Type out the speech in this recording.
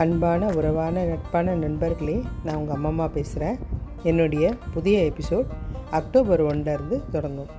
அன்பான உறவான நட்பான நண்பர்களே நான் உங்கள் அம்மா பேசுகிறேன் என்னுடைய புதிய எபிசோட் அக்டோபர் ஒன்லேருந்து தொடங்கும்.